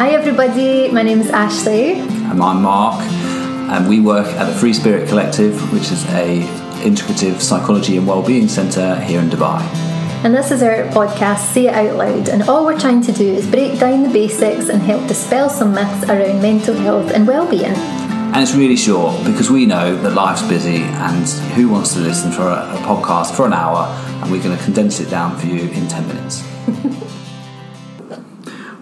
Hi, everybody. My name is Ashley. And I'm Mark, and we work at the Free Spirit Collective, which is a integrative psychology and wellbeing centre here in Dubai. And this is our podcast, Say It Out Loud. And all we're trying to do is break down the basics and help dispel some myths around mental health and well-being. And it's really short because we know that life's busy, and who wants to listen for a, a podcast for an hour? And we're going to condense it down for you in 10 minutes.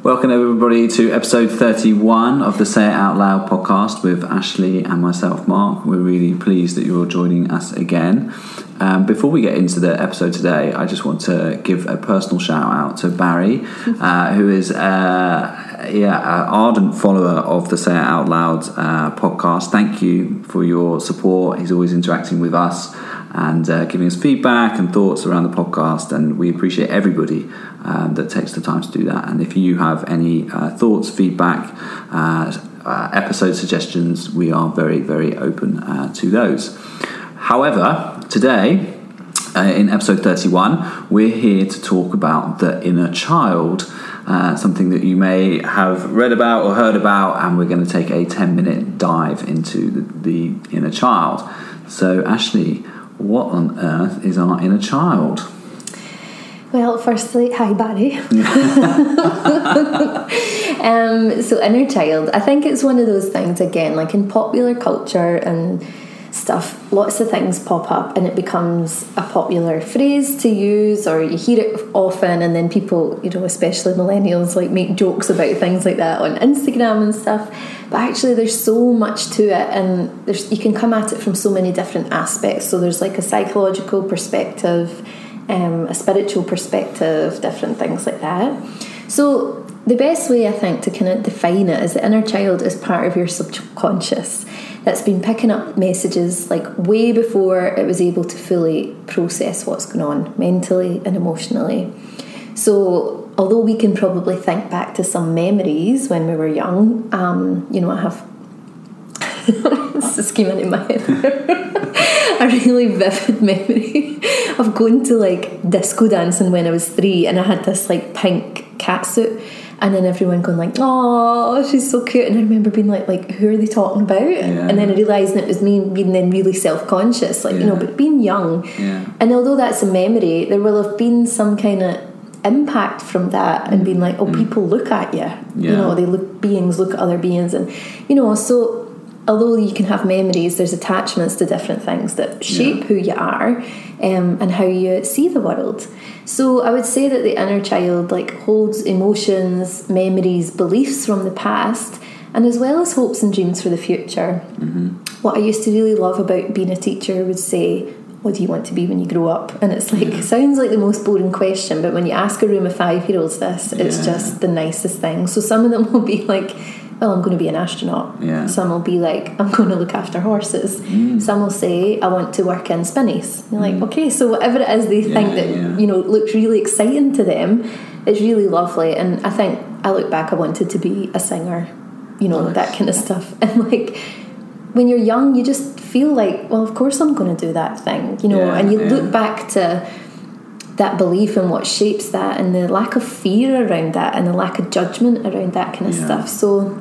Welcome, everybody, to episode 31 of the Say It Out Loud podcast with Ashley and myself, Mark. We're really pleased that you're joining us again. Um, before we get into the episode today, I just want to give a personal shout out to Barry, uh, who is uh, yeah, an ardent follower of the Say It Out Loud uh, podcast. Thank you for your support. He's always interacting with us and uh, giving us feedback and thoughts around the podcast. And we appreciate everybody um, that takes the time to do that. And if you have any uh, thoughts, feedback, uh, uh episode suggestions, we are very, very open uh, to those. However, today, in episode 31, we're here to talk about the inner child. Uh, something that you may have read about or heard about, and we're going to take a 10 minute dive into the, the inner child. So, Ashley, what on earth is our inner child? Well, firstly, hi Barry. um, so, inner child, I think it's one of those things again, like in popular culture and stuff, lots of things pop up and it becomes a popular phrase to use, or you hear it often, and then people, you know, especially millennials, like make jokes about things like that on Instagram and stuff. But actually, there's so much to it, and there's you can come at it from so many different aspects. So there's like a psychological perspective, um, a spiritual perspective, different things like that. So the best way I think to kind of define it is the inner child is part of your subconscious that's been picking up messages like way before it was able to fully process what's going on mentally and emotionally. So, although we can probably think back to some memories when we were young, um, you know, I have this is scheming in my head. a really vivid memory of going to like disco dancing when I was three, and I had this like pink cat suit and then everyone going like, "Oh, she's so cute," and I remember being like, "Like, who are they talking about?" Yeah. And then I realised it was me being then really self conscious, like yeah. you know, but being young. Yeah. And although that's a memory, there will have been some kind of impact from that and being like, "Oh, mm. people look at you," you know, they look beings look at other beings, and you know, so. Although you can have memories, there's attachments to different things that shape who you are um, and how you see the world. So I would say that the inner child like holds emotions, memories, beliefs from the past, and as well as hopes and dreams for the future. Mm-hmm. What I used to really love about being a teacher would say, what do you want to be when you grow up? And it's like, sounds like the most boring question, but when you ask a room of five year olds this, it's yeah. just the nicest thing. So some of them will be like, well, I'm going to be an astronaut. Yeah. Some will be like, I'm going to look after horses. Mm. Some will say, I want to work in Spinneys. You're like, mm. okay, so whatever it is they yeah, think that, yeah. you know, looks really exciting to them, it's really lovely. And I think I look back, I wanted to be a singer, you know, nice. that kind of stuff. And like, when you're young, you just feel like, well, of course I'm going to do that thing, you know, yeah, and you look back to that belief and what shapes that and the lack of fear around that and the lack of judgment around that kind of stuff. So,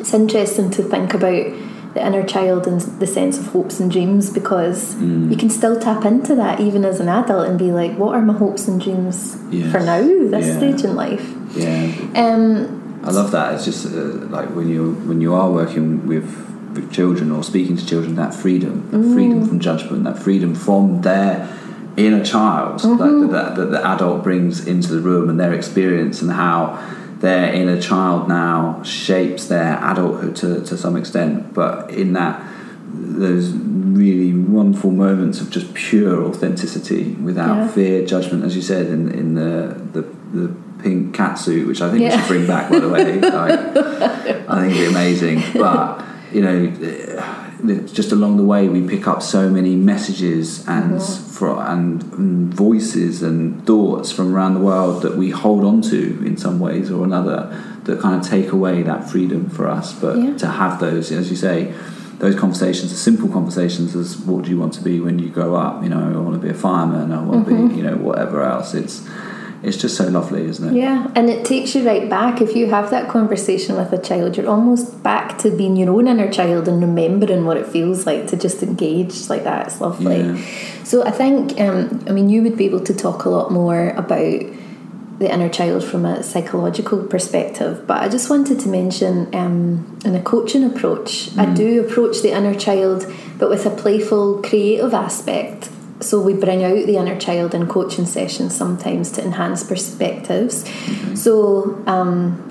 it's interesting to think about the inner child and the sense of hopes and dreams because mm. you can still tap into that even as an adult and be like, what are my hopes and dreams yes. for now, this yeah. stage in life? Yeah. Um, I love that. It's just uh, like when you when you are working with with children or speaking to children, that freedom, that mm. freedom from judgment, that freedom from their inner child mm-hmm. that, that, that the adult brings into the room and their experience and how their inner child now shapes their adulthood to, to some extent, but in that those really wonderful moments of just pure authenticity without yeah. fear, judgment, as you said in in the the, the pink cat suit, which I think yeah. we should bring back. By the way, like, I think it'd be amazing. But you know, just along the way, we pick up so many messages and mm-hmm. for, and, and, voices and thoughts from around the world that we hold on to in some ways or another that kind of take away that freedom for us. But yeah. to have those, as you say, those conversations, the simple conversations, as what do you want to be when you grow up? You know, I want to be a fireman. I want mm-hmm. to be, you know, whatever else. It's it's just so lovely, isn't it? Yeah, and it takes you right back. If you have that conversation with a child, you're almost back to being your own inner child and remembering what it feels like to just engage like that. It's lovely. Yeah. So I think, um, I mean, you would be able to talk a lot more about the inner child from a psychological perspective, but I just wanted to mention um, in a coaching approach, I do approach the inner child, but with a playful, creative aspect. So we bring out the inner child in coaching sessions sometimes to enhance perspectives. So um,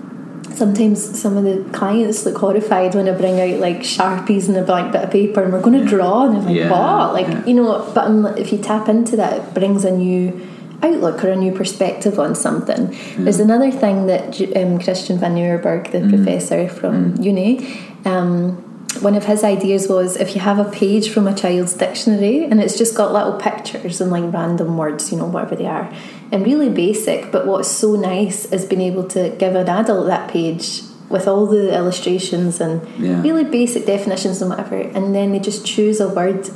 sometimes some of the clients look horrified when I bring out like sharpies and a blank bit of paper and we're going to draw and I'm like Yeah, what? like yeah. you know but if you tap into that it brings a new outlook or a new perspective on something. There's another thing that um, Christian van Nieuwerburgh the professor from uni um, one of his ideas was if you have a page from a child's dictionary and it's just got little pictures and like random words, you know, whatever they are, and really basic, but what's so nice is being able to give an adult that page with all the illustrations and Yeah. really basic definitions and whatever, and then they just choose a word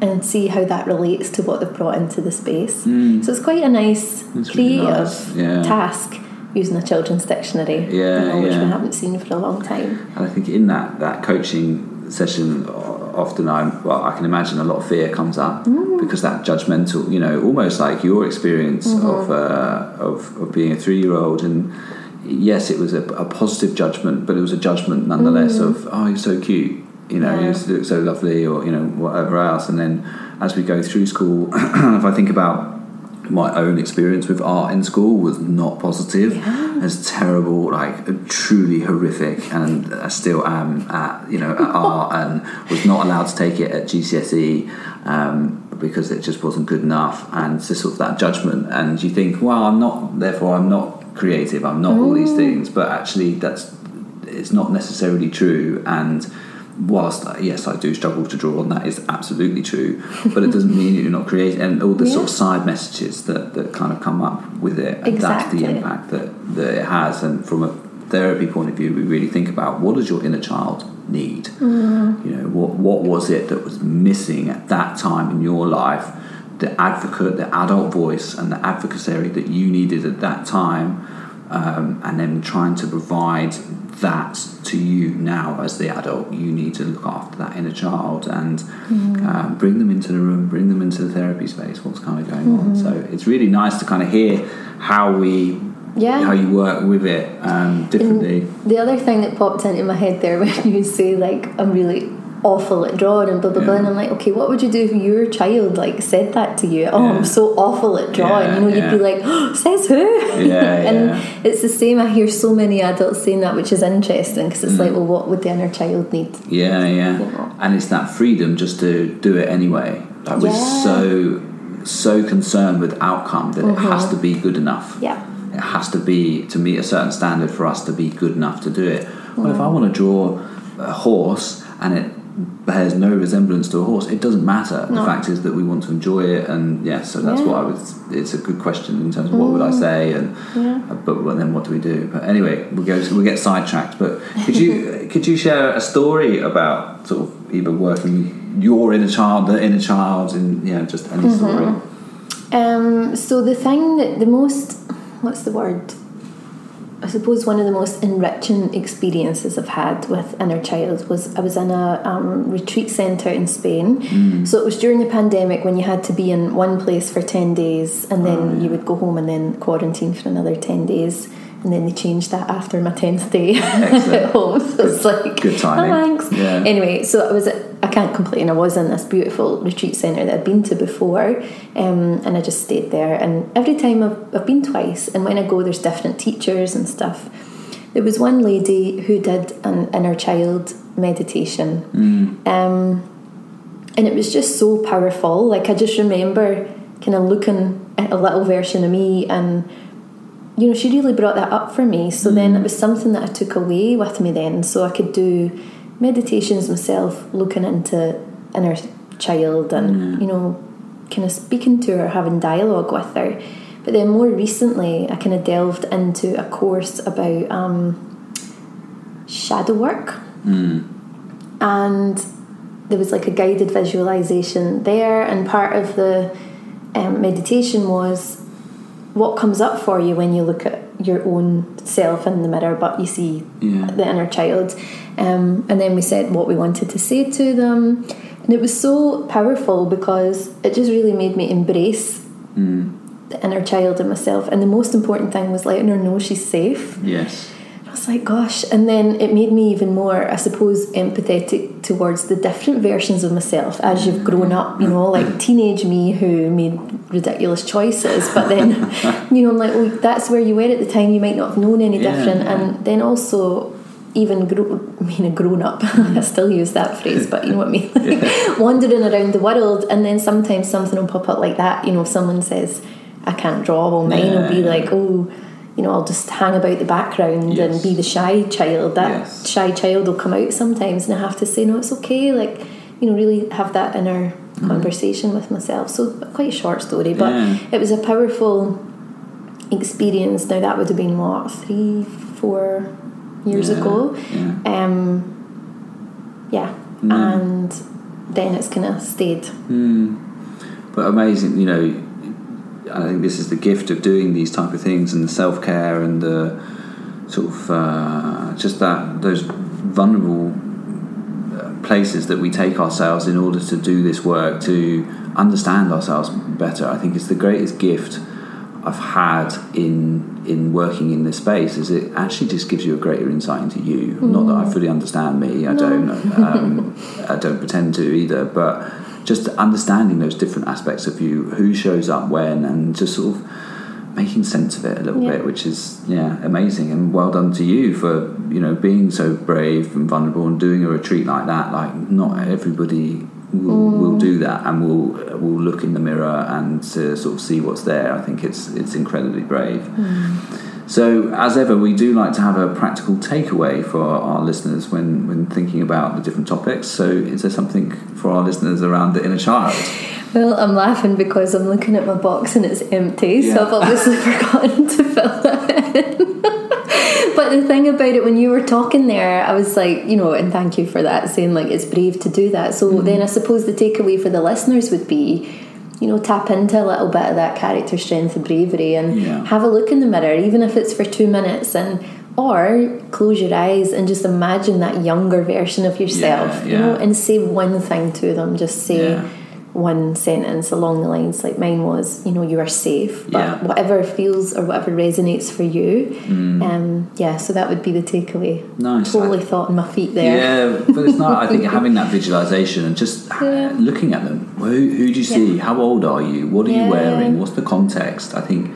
and see how that relates to what they've brought into the space. Mm. So it's quite a nice, It's really creative nice, yeah. task using a children's dictionary, Yeah, you know, which we haven't seen for a long time. And I think in that that coaching session, often I'm well, I can imagine a lot of fear comes up mm. because that judgmental, you know, almost like your experience mm-hmm. of, uh, of of being a three year old and. Yes, it was a, a positive judgment, but it was a judgment nonetheless mm. of oh, you're so cute, you know, Yeah. you look so lovely, or you know, whatever else. And then as we go through school, if I think about my own experience with art in school was not positive. It's terrible, like truly horrific, and I still am at you know at art, and was not allowed to take it at GCSE um, because it just wasn't good enough, and it's just sort of that judgment, and you think, well, I'm not, therefore I'm not creative, I'm not all these things, but actually that's it's not necessarily true, and whilst yes I do struggle to draw and that is absolutely true but it doesn't mean you're not creating and all the sort of side messages that, that kind of come up with it and that's the impact that, that it has and from a therapy point of view we really think about what does your inner child need? Mm-hmm. you know what, what was it that was missing at that time in your life the advocate the adult voice and the advocacy that you needed at that time um, and then trying to provide that to you now as the adult. You need to look after that inner child and um, bring them into the room bring them into the therapy space what's kind of going on. So it's really nice to kind of hear how we Yeah. how you work with it um, differently. The other thing that popped into my head there when you say like I'm really awful at drawing and blah blah blah Yeah. and I'm like okay what would you do if your child like said that to you oh Yeah. I'm so awful at drawing Yeah, you know you'd be like oh, says who Yeah, and it's the same I hear so many adults saying that which is interesting because it's like Mm. well what would the inner child need Yeah, yeah. And it's that freedom just to do it anyway. Like we're so so concerned with outcome that it has to be good enough. yeah It has to be to meet a certain standard for us to be good enough to do it. Well, if I want to draw a horse and it bears no resemblance to a horse, it doesn't matter. The fact is that we want to enjoy it, and yes, so that's Yeah. what I would. It's a good question in terms of what would I mm. say, and Yeah. Uh, but well, then what do we do? But anyway, we'll go. We'll get sidetracked. But could you could you share a story about sort of either working your inner child, the inner child, and yeah, just any story. Mm-hmm. Um, so the thing that the most, what's the word? I suppose one of the most enriching experiences I've had with inner child was I was in a um, retreat centre in Spain. So it was during the pandemic when you had to be in one place for 10 days and then you would go home and then quarantine for another 10 days. And then they changed that after my 10th day at home. So it's like, good timing. "Oh, thanks. Yeah. Anyway, so I was at, I can't complain. I was in this beautiful retreat centre that I'd been to before, um, and I just stayed there. And every time I've, I've been twice, and when I go, there's different teachers and stuff. There was one lady who did an inner child meditation, um, and it was just so powerful. Like I just remember kind of looking at a little version of me and you know, she really brought that up for me. So then it was something that I took away with me then. So I could do meditations myself, looking into inner child and, you know, kind of speaking to her, having dialogue with her. But then more recently, I kind of delved into a course about um, shadow work. And there was like a guided visualization there, and part of the um, meditation was what comes up for you when you look at your own self in the mirror, but you see Yeah. the inner child. Um, and then we said what we wanted to say to them. And it was so powerful because it just really made me embrace Mm. the inner child in myself. And the most important thing was letting her know she's safe. Yes. I was like, gosh. And then it made me even more, I suppose, empathetic towards the different versions of myself as you've grown up, you know, like teenage me who made ridiculous choices. But then, you know, I'm like, well, that's where you were at the time. You might not have known any Yeah, different. yeah. And then also, even grow, I mean, a grown up, I still use that phrase, but you know what I mean? Like, wandering around the world, and then sometimes something will pop up like that. You know, if someone says, I can't draw, well, mine will be like, oh, you know, I'll just hang about the background Yes. and be the shy child. That Yes. shy child will come out sometimes, and I have to say, no, it's okay. Like, you know, really have that inner mm-hmm. conversation with myself. So, quite a short story, but Yeah. it was a powerful experience. Now, that would have been what, three, four years Yeah, ago? Yeah. Um, yeah, Mm. and then it's kind of stayed. Mm. But amazing, you know. I think this is the gift of doing these type of things and the self care and the sort of uh, just that those vulnerable uh, places that we take ourselves in order to do this work to understand ourselves better. I think it's the greatest gift I've had in in working in this space is it actually just gives you a greater insight into you. Not that I fully understand me. I don't. Um, I don't pretend to either. But just understanding those different aspects of you, who shows up when, and just sort of making sense of it a little Yeah. bit, which is yeah amazing and well done to you for you know being so brave and vulnerable and doing a retreat like that. Like not everybody will, will mm. do that and will will look in the mirror and to sort of see what's there. I think it's it's incredibly brave. Mm. So, as ever, we do like to have a practical takeaway for our listeners when, when thinking about the different topics. So, is there something for our listeners around the inner child? Well, I'm laughing because I'm looking at my box and it's empty, Yeah. so I've obviously forgotten to fill that in. But the thing about it, when you were talking there, I was like, you know, and thank you for that, saying like it's brave to do that. So Mm-hmm. then I suppose the takeaway for the listeners would be, you know, tap into a little bit of that character strength and bravery and Yeah. have a look in the mirror, even if it's for two minutes, and or close your eyes and just imagine that younger version of yourself, Yeah, you know, and say one thing to them. Just say Yeah. One sentence along the lines like mine was, you know, you are safe. But Yeah. whatever feels or whatever resonates for you, Mm. um, yeah. So that would be the takeaway. Nice. Totally thought on my feet there. Yeah, but it's not. I think having that visualization and just Yeah. looking at them. Who, who do you see? How old are you? What are Yeah. you wearing? What's the context? I think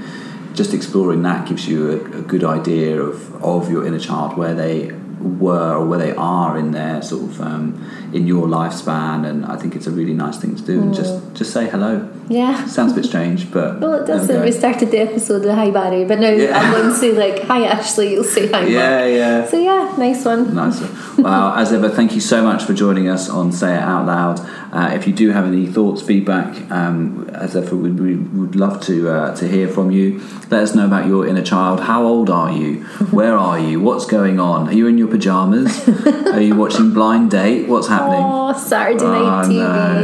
just exploring that gives you a, a good idea of, of your inner child, where they were or where they are in their sort of um, in your lifespan. And I think it's a really nice thing to do. And just just say hello. Yeah. Sounds a bit strange, but Well, it does. We we started the episode with "Hi Barry," but now Yeah. I'm going to say like "Hi Ashley." You'll say "Hi." Mark. Yeah, yeah. So yeah, nice one. Nice. one Well, as ever, thank you so much for joining us on Say It Out Loud. Uh, if you do have any thoughts, feedback, um, as ever, we, we would love to uh, to hear from you. Let us know about your inner child. How old are you? Where are you? What's going on? Are you in your pajamas? Are you watching Blind Date? What's happening? Oh, Saturday Oh, night I TV,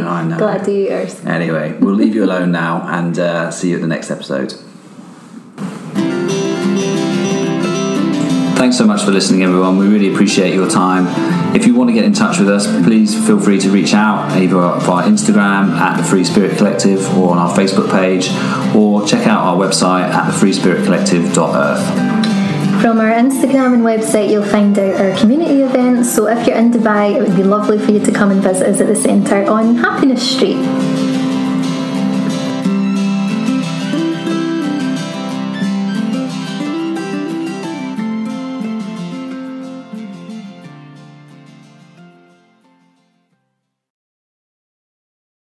know, I know. Gladiators. Anyway, we'll leave you alone now and uh, see you at the next episode. Thanks so much for listening, everyone. We really appreciate your time. If you want to get in touch with us, please feel free to reach out either via Instagram at the Free Spirit Collective or on our Facebook page, or check out our website at thefreespiritcollective.earth. From our Instagram and website, you'll find out our community events. So if you're in Dubai, it would be lovely for you to come and visit us at the centre on Happiness Street.